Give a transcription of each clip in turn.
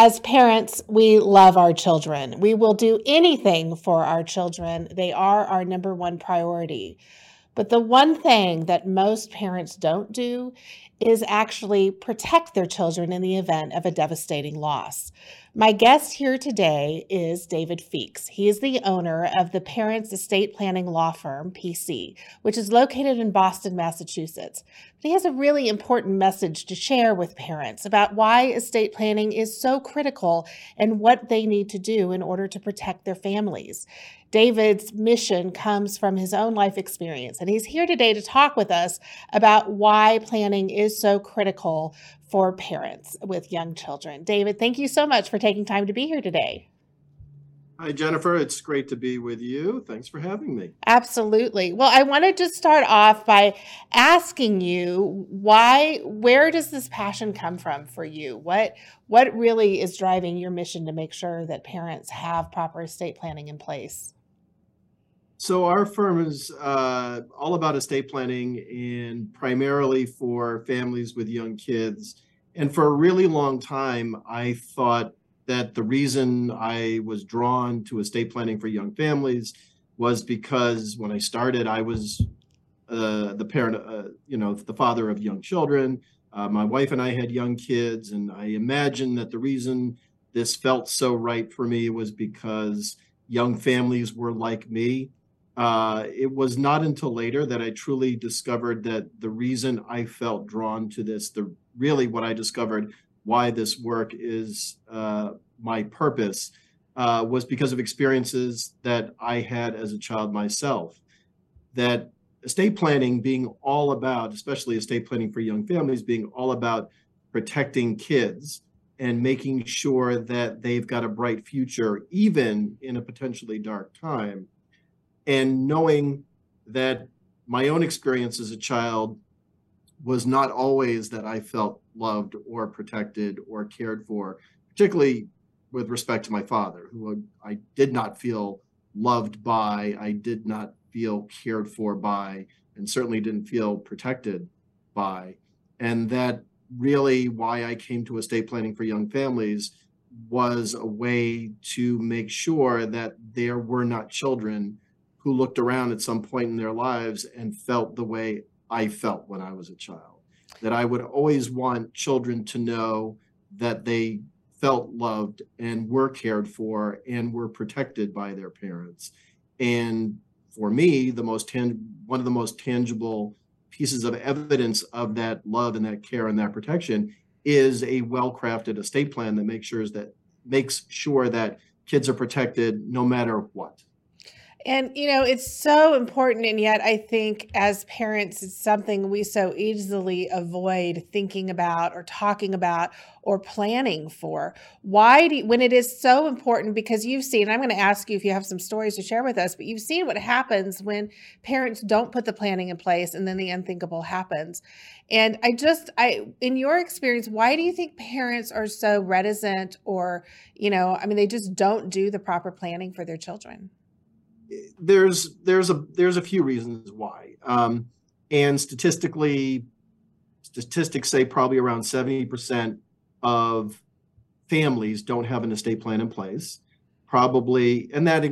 As parents, we love our children. We will do anything for our children. They are our number one priority. But the one thing that most parents don't do is actually protect their children in the event of a devastating loss. My guest here today is David Feakes. He is the owner of the Parents Estate Planning Law Firm, PC, which is located in Boston, Massachusetts. But he has a really important message to share with parents about why estate planning is so critical and what they need to do in order to protect their families. David's mission comes from his own life experience, and he's here today to talk with us about why planning is so critical for parents with young children. David, thank you so much for taking time to be here today. Hi, Jennifer. It's great to be with you. Thanks for having me. Absolutely. Well, I wanted to start off by asking you why, where does this passion come from for you? What, what really is driving your mission to make sure that parents have proper estate planning in place? So our firm is uh, all about estate planning and primarily for families with young kids. And for a really long time, I thought that the reason I was drawn to estate planning for young families was because when I started, I was uh, the parent, uh, you know, the father of young children. Uh, my wife and I had young kids, and I imagine that the reason this felt so right for me was because young families were like me uh, it was not until later that I truly discovered that the reason I felt drawn to this, the really what I discovered why this work is uh, my purpose, uh, was because of experiences that I had as a child myself. That estate planning being all about, especially estate planning for young families, being all about protecting kids and making sure that they've got a bright future, even in a potentially dark time and knowing that my own experience as a child was not always that I felt loved or protected or cared for, particularly with respect to my father, who I did not feel loved by, I did not feel cared for by, and certainly didn't feel protected by. And that really why I came to estate planning for young families was a way to make sure that there were not children who looked around at some point in their lives and felt the way I felt when I was a child. That I would always want children to know that they felt loved and were cared for and were protected by their parents. And for me, the most one of the most tangible pieces of evidence of that love and that care and that protection is a well-crafted estate plan that makes sure that makes sure that kids are protected no matter what. And, you know, it's so important. And yet, I think as parents, it's something we so easily avoid thinking about or talking about or planning for. Why do you, when it is so important? Because you've seen, I'm going to ask you if you have some stories to share with us, but you've seen what happens when parents don't put the planning in place and then the unthinkable happens. And I just, I, in your experience, why do you think parents are so reticent or, you know, I mean, they just don't do the proper planning for their children? There's there's a there's a few reasons why, um, and statistically, statistics say probably around seventy percent of families don't have an estate plan in place. Probably, and that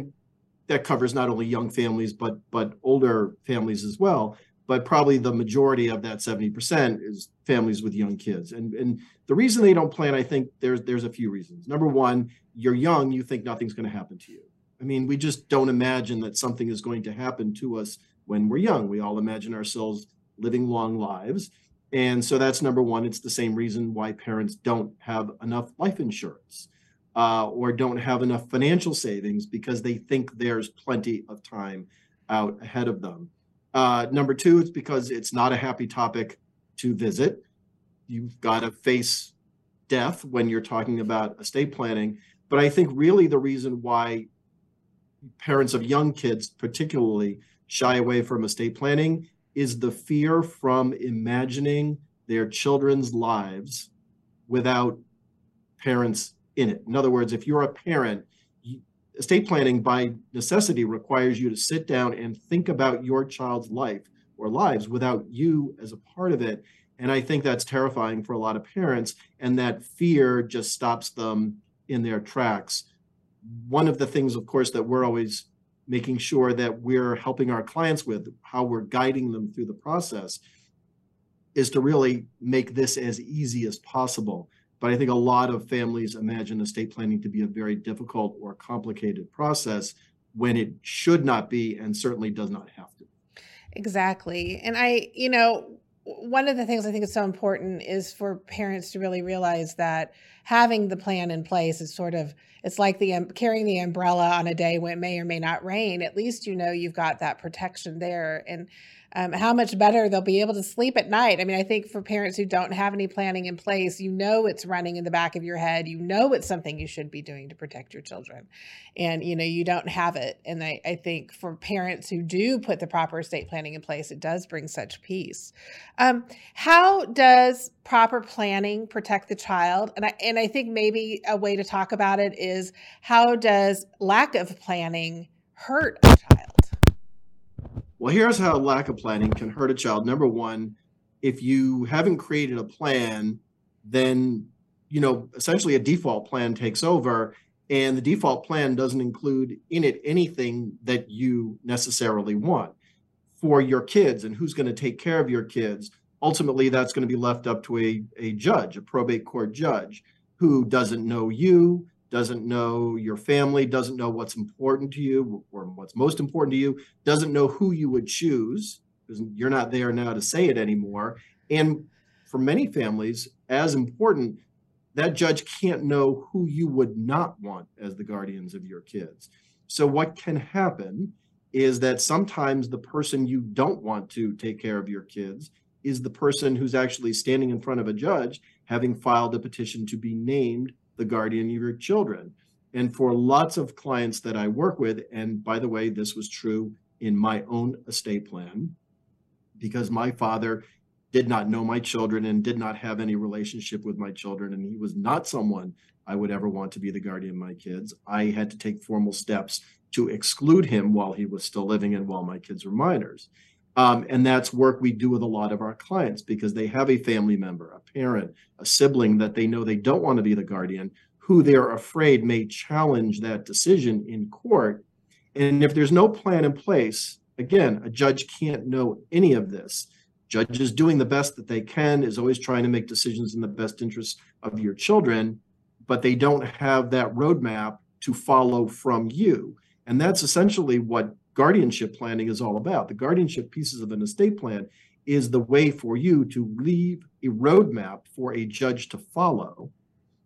that covers not only young families but but older families as well. But probably the majority of that seventy percent is families with young kids. And and the reason they don't plan, I think there's there's a few reasons. Number one, you're young, you think nothing's going to happen to you I mean, we just don't imagine that something is going to happen to us when we're young. We all imagine ourselves living long lives. And so that's number one. It's the same reason why parents don't have enough life insurance uh, or don't have enough financial savings because they think there's plenty of time out ahead of them. Uh, number two, it's because it's not a happy topic to visit. You've got to face death when you're talking about estate planning. But I think really the reason why parents of young kids particularly shy away from estate planning is the fear from imagining their children's lives without parents in it. In other words, if you're a parent, estate planning by necessity requires you to sit down and think about your child's life or lives without you as a part of it. And I think that's terrifying for a lot of parents, and that fear just stops them in their tracks. One of the things, of course, that we're always making sure that we're helping our clients with, how we're guiding them through the process, is to really make this as easy as possible. But I think a lot of families imagine estate planning to be a very difficult or complicated process when it should not be and certainly does not have to. Exactly. And I, you know, one of the things I think is so important is for parents to really realize that having the plan in place is sort of it's like the um, carrying the umbrella on a day when it may or may not rain. At least you know you've got that protection there, and um, how much better they'll be able to sleep at night. I mean, I think for parents who don't have any planning in place, you know it's running in the back of your head. You know it's something you should be doing to protect your children. And, you know, you don't have it. And I, I think for parents who do put the proper estate planning in place, it does bring such peace. Um, how does proper planning protect the child? And I, and I think maybe a way to talk about it is how does lack of planning hurt a child? Well, here's how lack of planning can hurt a child. Number one, if you haven't created a plan, then you know essentially a default plan takes over and the default plan doesn't include in it anything that you necessarily want for your kids and who's going to take care of your kids ultimately that's going to be left up to a, a judge a probate court judge who doesn't know you doesn't know your family, doesn't know what's important to you or what's most important to you, doesn't know who you would choose because you're not there now to say it anymore. And for many families, as important, that judge can't know who you would not want as the guardians of your kids. So, what can happen is that sometimes the person you don't want to take care of your kids is the person who's actually standing in front of a judge having filed a petition to be named the guardian of your children. And for lots of clients that I work with, and by the way, this was true in my own estate plan, because my father did not know my children and did not have any relationship with my children, and he was not someone I would ever want to be the guardian of my kids. I had to take formal steps to exclude him while he was still living and while my kids were minors. Um, and that's work we do with a lot of our clients because they have a family member, a parent, a sibling that they know they don't want to be the guardian, who they're afraid may challenge that decision in court. And if there's no plan in place, again, a judge can't know any of this. Judges doing the best that they can is always trying to make decisions in the best interest of your children, but they don't have that roadmap to follow from you. And that's essentially what guardianship planning is all about. The guardianship pieces of an estate plan is the way for you to leave a roadmap for a judge to follow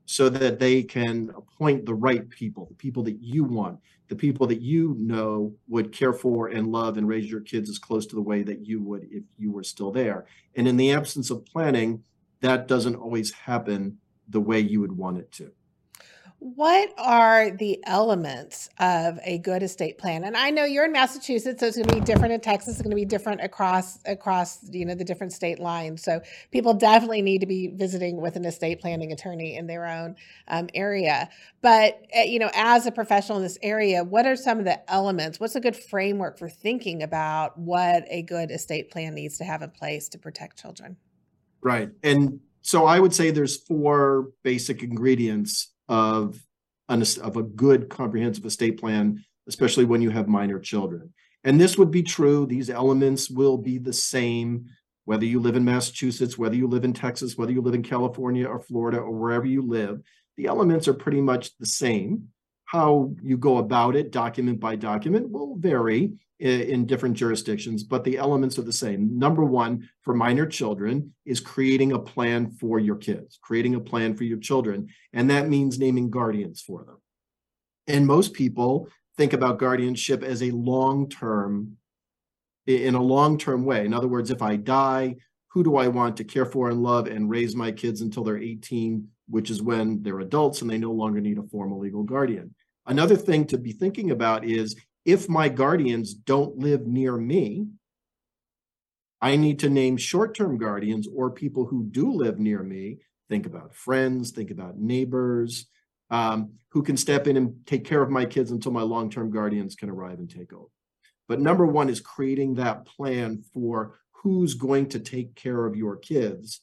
so that they can appoint the right people, the people that you want, the people that you know would care for and love and raise your kids as close to the way that you would if you were still there. And in the absence of planning, that doesn't always happen the way you would want it to. What are the elements of a good estate plan? And I know you're in Massachusetts, so it's going to be different in Texas. It's going to be different across across you know the different state lines. So people definitely need to be visiting with an estate planning attorney in their own um, area. But uh, you know, as a professional in this area, what are some of the elements? What's a good framework for thinking about what a good estate plan needs to have in place to protect children? Right, and so I would say there's four basic ingredients of an, of a good comprehensive estate plan, especially when you have minor children. And this would be true. These elements will be the same whether you live in Massachusetts, whether you live in Texas, whether you live in California or Florida or wherever you live. The elements are pretty much the same. How you go about it, document by document, will vary in different jurisdictions, but the elements are the same. Number one, for minor children, is creating a plan for your kids, creating a plan for your children. And that means naming guardians for them. And most people think about guardianship as a long term, in a long term way. In other words, if I die, who do I want to care for and love and raise my kids until they're 18, which is when they're adults and they no longer need a formal legal guardian. Another thing to be thinking about is if my guardians don't live near me, I need to name short term guardians or people who do live near me. Think about friends, think about neighbors um, who can step in and take care of my kids until my long term guardians can arrive and take over. But number one is creating that plan for who's going to take care of your kids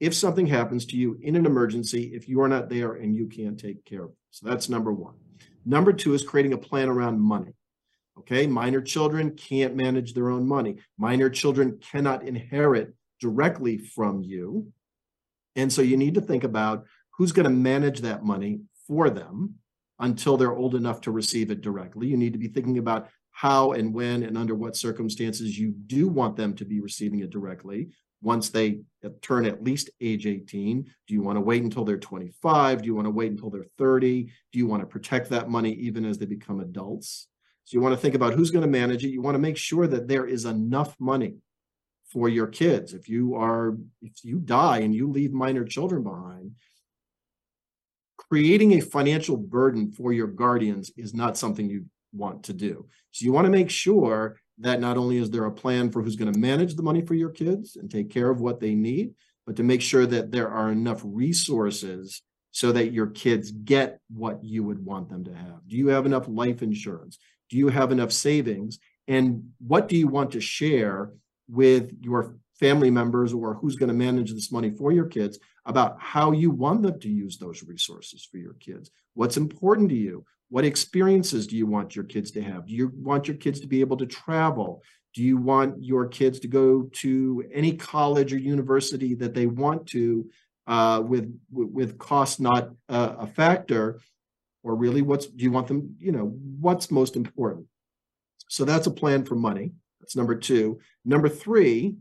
if something happens to you in an emergency, if you are not there and you can't take care of them. So that's number one. Number two is creating a plan around money. Okay, minor children can't manage their own money. Minor children cannot inherit directly from you. And so you need to think about who's going to manage that money for them until they're old enough to receive it directly. You need to be thinking about how and when and under what circumstances you do want them to be receiving it directly once they turn at least age 18 do you want to wait until they're 25 do you want to wait until they're 30 do you want to protect that money even as they become adults so you want to think about who's going to manage it you want to make sure that there is enough money for your kids if you are if you die and you leave minor children behind creating a financial burden for your guardians is not something you want to do. So you want to make sure that not only is there a plan for who's going to manage the money for your kids and take care of what they need, but to make sure that there are enough resources so that your kids get what you would want them to have. Do you have enough life insurance? Do you have enough savings? And what do you want to share with your family members or who's going to manage this money for your kids about how you want them to use those resources for your kids? What's important to you? What experiences do you want your kids to have? Do you want your kids to be able to travel? Do you want your kids to go to any college or university that they want to uh, with with cost not uh, a factor? Or really, what's do you want them? You know, what's most important? So that's a plan for money. That's number two. Number three,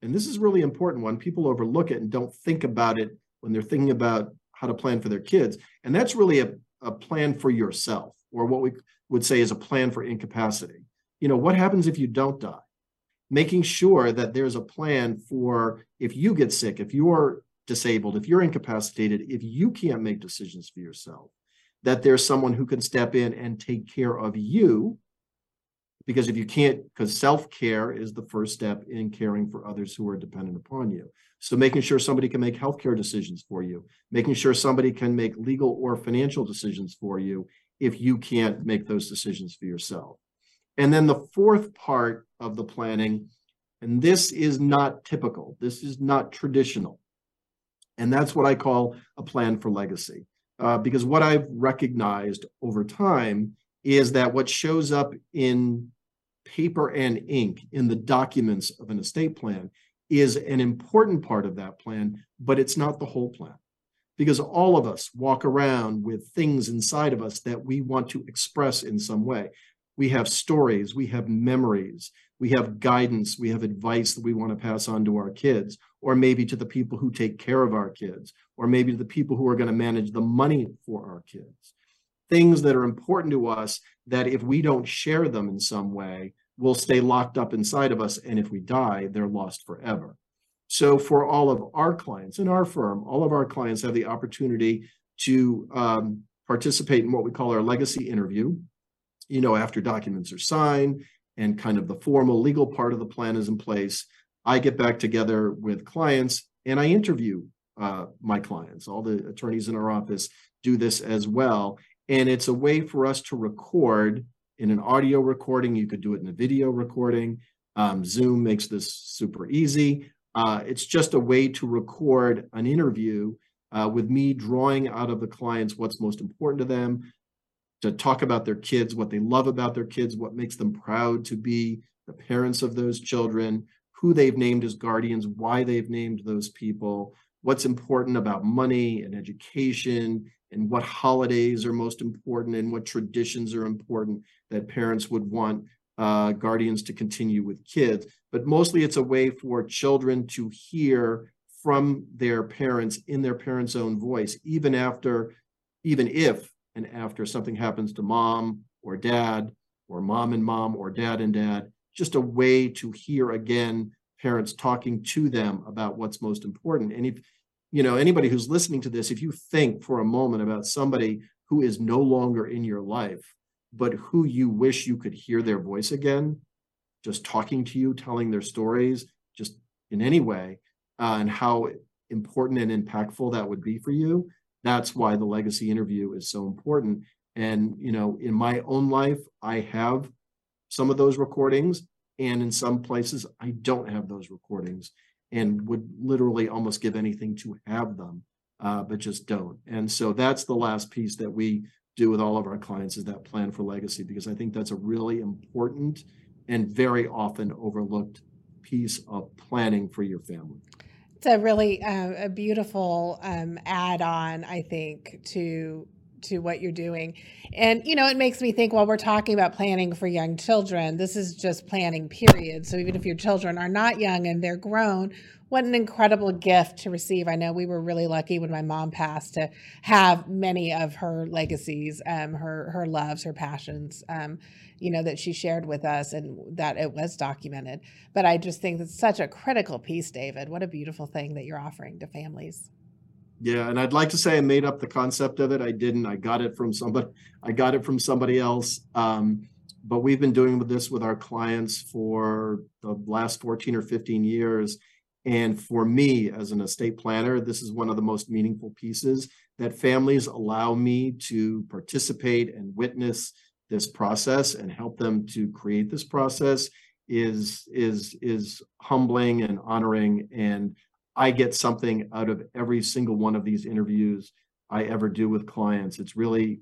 and this is really important one. People overlook it and don't think about it when they're thinking about how to plan for their kids. And that's really a, a plan for yourself, or what we would say is a plan for incapacity. You know, what happens if you don't die? Making sure that there's a plan for if you get sick, if you're disabled, if you're incapacitated, if you can't make decisions for yourself, that there's someone who can step in and take care of you. Because if you can't, because self care is the first step in caring for others who are dependent upon you. So making sure somebody can make healthcare decisions for you, making sure somebody can make legal or financial decisions for you if you can't make those decisions for yourself. And then the fourth part of the planning, and this is not typical, this is not traditional. And that's what I call a plan for legacy. Uh, because what I've recognized over time is that what shows up in paper and ink in the documents of an estate plan is an important part of that plan, but it's not the whole plan. Because all of us walk around with things inside of us that we want to express in some way. We have stories, we have memories, we have guidance, we have advice that we want to pass on to our kids, or maybe to the people who take care of our kids, or maybe to the people who are going to manage the money for our kids. Things that are important to us that if we don't share them in some way, will stay locked up inside of us. And if we die, they're lost forever. So for all of our clients in our firm, all of our clients have the opportunity to um, participate in what we call our legacy interview. You know, after documents are signed and kind of the formal legal part of the plan is in place, I get back together with clients and I interview uh, my clients. All the attorneys in our office do this as well. And it's a way for us to record in an audio recording. You could do it in a video recording. Um, Zoom makes this super easy. Uh, it's just a way to record an interview uh, with me drawing out of the clients what's most important to them, to talk about their kids, what they love about their kids, what makes them proud to be the parents of those children, who they've named as guardians, why they've named those people, what's important about money and education and what holidays are most important and what traditions are important that parents would want uh, guardians to continue with kids. But mostly it's a way for children to hear from their parents in their parents' own voice, even after, even if and after something happens to mom or dad or mom and mom or dad and dad, just a way to hear again parents talking to them about what's most important. And if you know, anybody who's listening to this, if you think for a moment about somebody who is no longer in your life, but who you wish you could hear their voice again, just talking to you, telling their stories, just in any way, uh, and how important and impactful that would be for you. That's why the legacy interview is so important. And, you know, in my own life, I have some of those recordings. And in some places, I don't have those recordings and would literally almost give anything to have them, uh, but just don't. And so that's the last piece that we do with all of our clients is that plan for legacy, because I think that's a really important and very often overlooked piece of planning for your family. A really uh, a beautiful um, add-on, I think, to to what you're doing. And you know, it makes me think while we're talking about planning for young children, this is just planning period. So even if your children are not young and they're grown, what an incredible gift to receive. I know we were really lucky when my mom passed to have many of her legacies, um, her her loves, her passions, um, you know, that she shared with us and that it was documented. But I just think it's such a critical piece, David. What a beautiful thing that you're offering to families. Yeah, and I'd like to say I made up the concept of it. I didn't. I got it from somebody. I got it from somebody else. Um, but we've been doing this with our clients for the last 14 or 15 years. And for me, as an estate planner, this is one of the most meaningful pieces that families allow me to participate and witness this process and help them to create this process is is is humbling and honoring and I get something out of every single one of these interviews I ever do with clients. It's really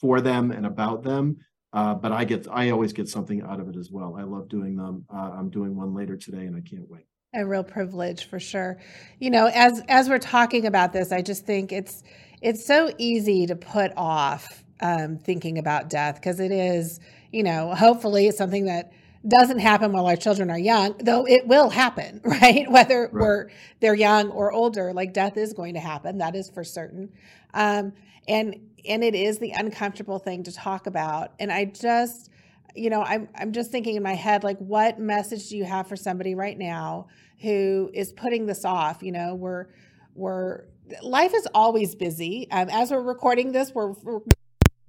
for them and about them. Uh, but I get, I always get something out of it as well. I love doing them. Uh, I'm doing one later today, and I can't wait. A real privilege for sure. You know, as as we're talking about this, I just think it's it's so easy to put off um, thinking about death because it is, you know, hopefully something that doesn't happen while our children are young, though it will happen, right? Whether right. we're they're young or older, like death is going to happen. That is for certain. Um, and and it is the uncomfortable thing to talk about. And I just, you know, I'm I'm just thinking in my head, like, what message do you have for somebody right now who is putting this off? You know, we're we're life is always busy. Um, as we're recording this, we're, we're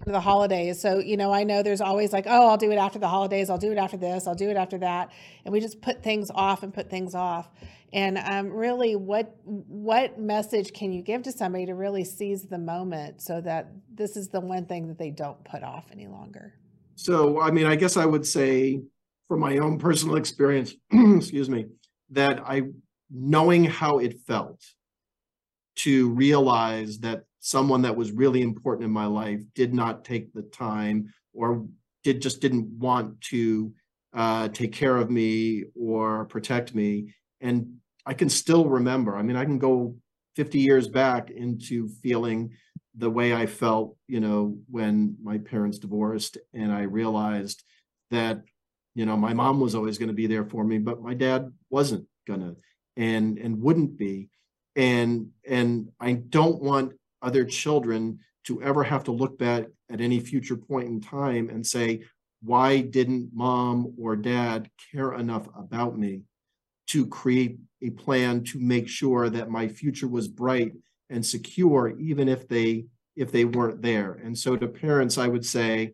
the holidays. So, you know, I know there's always like, oh, I'll do it after the holidays. I'll do it after this. I'll do it after that. And we just put things off and put things off. And um, really, what what message can you give to somebody to really seize the moment so that this is the one thing that they don't put off any longer? So, I mean, I guess I would say, from my own personal experience, excuse me, that I knowing how it felt to realize that someone that was really important in my life did not take the time or did just didn't want to uh, take care of me or protect me. And I can still remember. I mean, I can go 50 years back into feeling the way I felt, you know, when my parents divorced, and I realized that, you know, my mom was always going to be there for me, but my dad wasn't gonna and and wouldn't be. And and I don't want other children to ever have to look back at any future point in time and say, why didn't mom or dad care enough about me to create a plan to make sure that my future was bright and secure, even if they if they weren't there. And so to parents, I would say,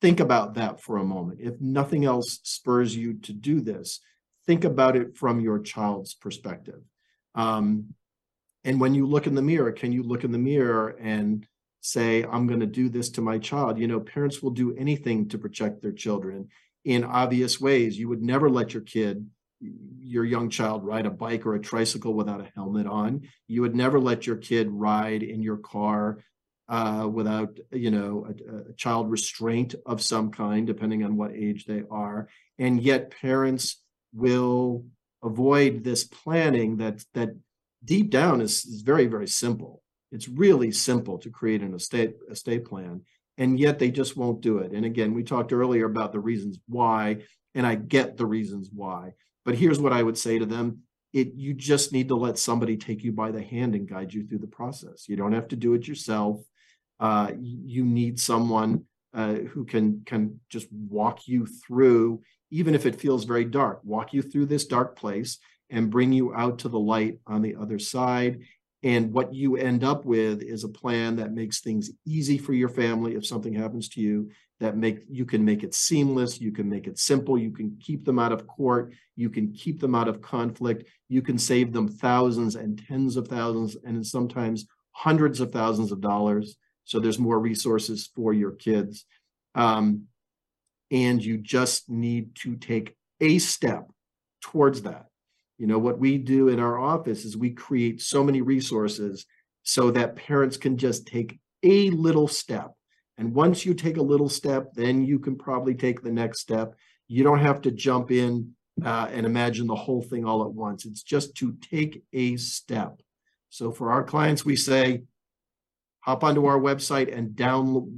think about that for a moment. If nothing else spurs you to do this, think about it from your child's perspective. Um, and when you look in the mirror, can you look in the mirror and say, I'm going to do this to my child? You know, parents will do anything to protect their children in obvious ways. You would never let your kid, your young child, ride a bike or a tricycle without a helmet on. You would never let your kid ride in your car uh, without, you know, a, a child restraint of some kind, depending on what age they are. And yet, parents will avoid this planning that that deep down is, is very, very simple. It's really simple to create an estate estate plan, and yet they just won't do it. And again, we talked earlier about the reasons why, and I get the reasons why. But here's what I would say to them: it you just need to let somebody take you by the hand and guide you through the process. You don't have to do it yourself. Uh, you need someone uh, who can can just walk you through, even if it feels very dark. Walk you through this dark place and bring you out to the light on the other side. And what you end up with is a plan that makes things easy for your family if something happens to you, that make you can make it seamless, you can make it simple, you can keep them out of court, you can keep them out of conflict, you can save them thousands and tens of thousands and sometimes hundreds of thousands of dollars. So there's more resources for your kids. Um, and you just need to take a step towards that. You know, what we do in our office is we create so many resources so that parents can just take a little step. And once you take a little step, then you can probably take the next step. You don't have to jump in uh, and imagine the whole thing all at once. It's just to take a step. So for our clients, we say, hop onto our website and download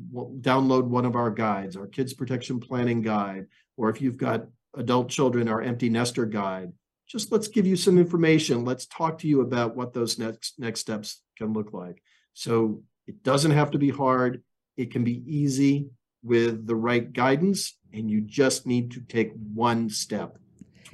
download one of our guides, our kids protection planning guide, or if you've got adult children, our empty nester guide. Just let's give you some information. Let's talk to you about what those next next steps can look like. So it doesn't have to be hard. It can be easy with the right guidance, and you just need to take one step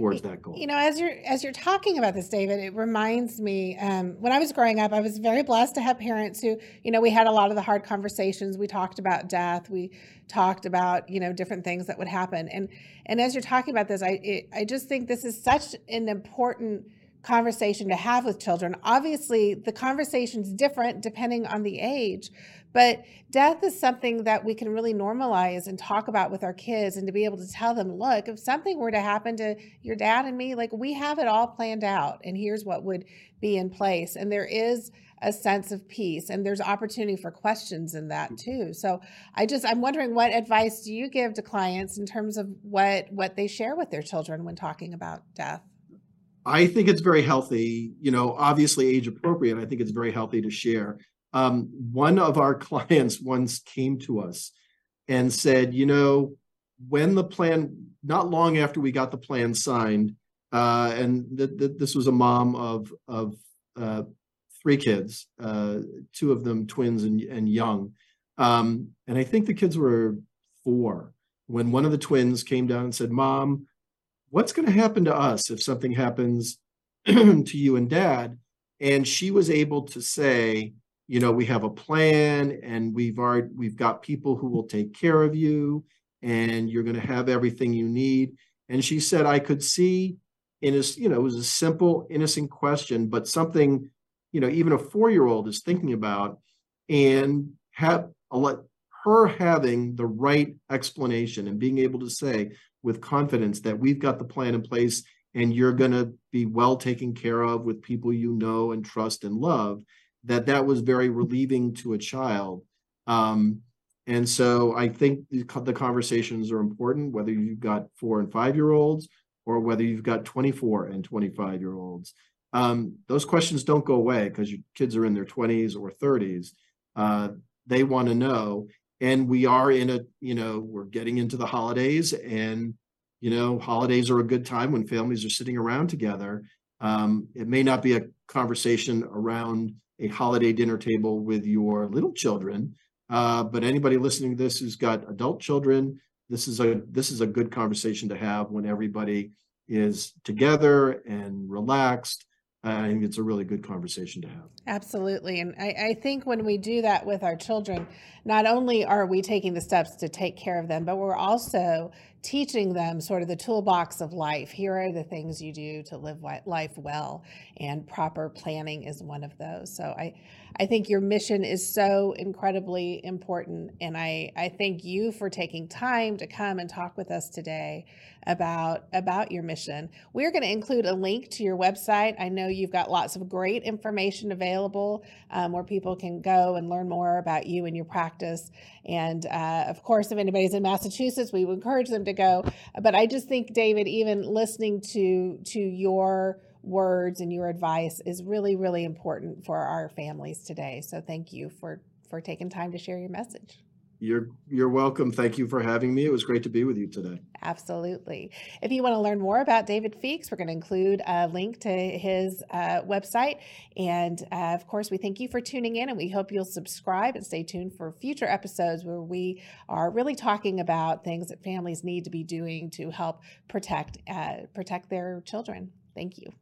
towards that goal. You know, as you're as you're talking about this, David, it reminds me um, when I was growing up, I was very blessed to have parents who, you know, we had a lot of the hard conversations. We talked about death. We talked about you know different things that would happen. And and as you're talking about this, I it, I just think this is such an important conversation to have with children. Obviously, the conversation's different depending on the age, but death is something that we can really normalize and talk about with our kids and to be able to tell them, look, if something were to happen to your dad and me, like we have it all planned out and here's what would be in place. And there is a sense of peace and there's opportunity for questions in that mm. too. So I just I'm wondering what advice do you give to clients in terms of what what they share with their children when talking about death? I think it's very healthy, you know, obviously age appropriate. I think it's very healthy to share. Um, one of our clients once came to us and said, you know, when the plan, not long after we got the plan signed, uh, and th- th- this was a mom of of uh, three kids, uh, two of them twins and, and young, um, and I think the kids were four when one of the twins came down and said, "Mom, what's going to happen to us if something happens to you and dad and she was able to say you know we have a plan and we've already we've got people who will take care of you and you're going to have everything you need. And she said i could see in a you know it was a simple innocent question but something you know even a four year old is thinking about and have a lot her having the right explanation and being able to say with confidence that we've got the plan in place and you're going to be well taken care of with people you know and trust and love that that was very relieving to a child. Um, and so i think the, conversations are important whether you've got four and five year olds or whether you've got 24 and 25 year olds um, those questions don't go away because your kids are in their 20s or 30s uh, they want to know and we are in a you know we're getting into the holidays and you know holidays are a good time when families are sitting around together um, it may not be a conversation around a holiday dinner table with your little children uh, but anybody listening to this who's got adult children this is a this is a good conversation to have when everybody is together and relaxed I think it's a really good conversation to have. Absolutely. And I, I, think when we do that with our children, not only are we taking the steps to take care of them, but we're also teaching them sort of the toolbox of life. Here are the things you do to live life well, and proper planning is one of those. So I, I think your mission is so incredibly important. And I, I thank you for taking time to come and talk with us today about about your mission. We're going to include a link to your website. I know you've got lots of great information available um, where people can go and learn more about you and your practice. And uh, of course, if anybody's in Massachusetts, we would encourage them to go. But I just think, David, even listening to to your words and your advice is really, really important for our families today. So thank you for for taking time to share your message. You're you're welcome. Thank you for having me. It was great to be with you today. Absolutely. If you want to learn more about David Feakes, we're going to include a link to his uh, website. And uh, of course, we thank you for tuning in, and we hope you'll subscribe and stay tuned for future episodes where we are really talking about things that families need to be doing to help protect uh, protect their children. Thank you.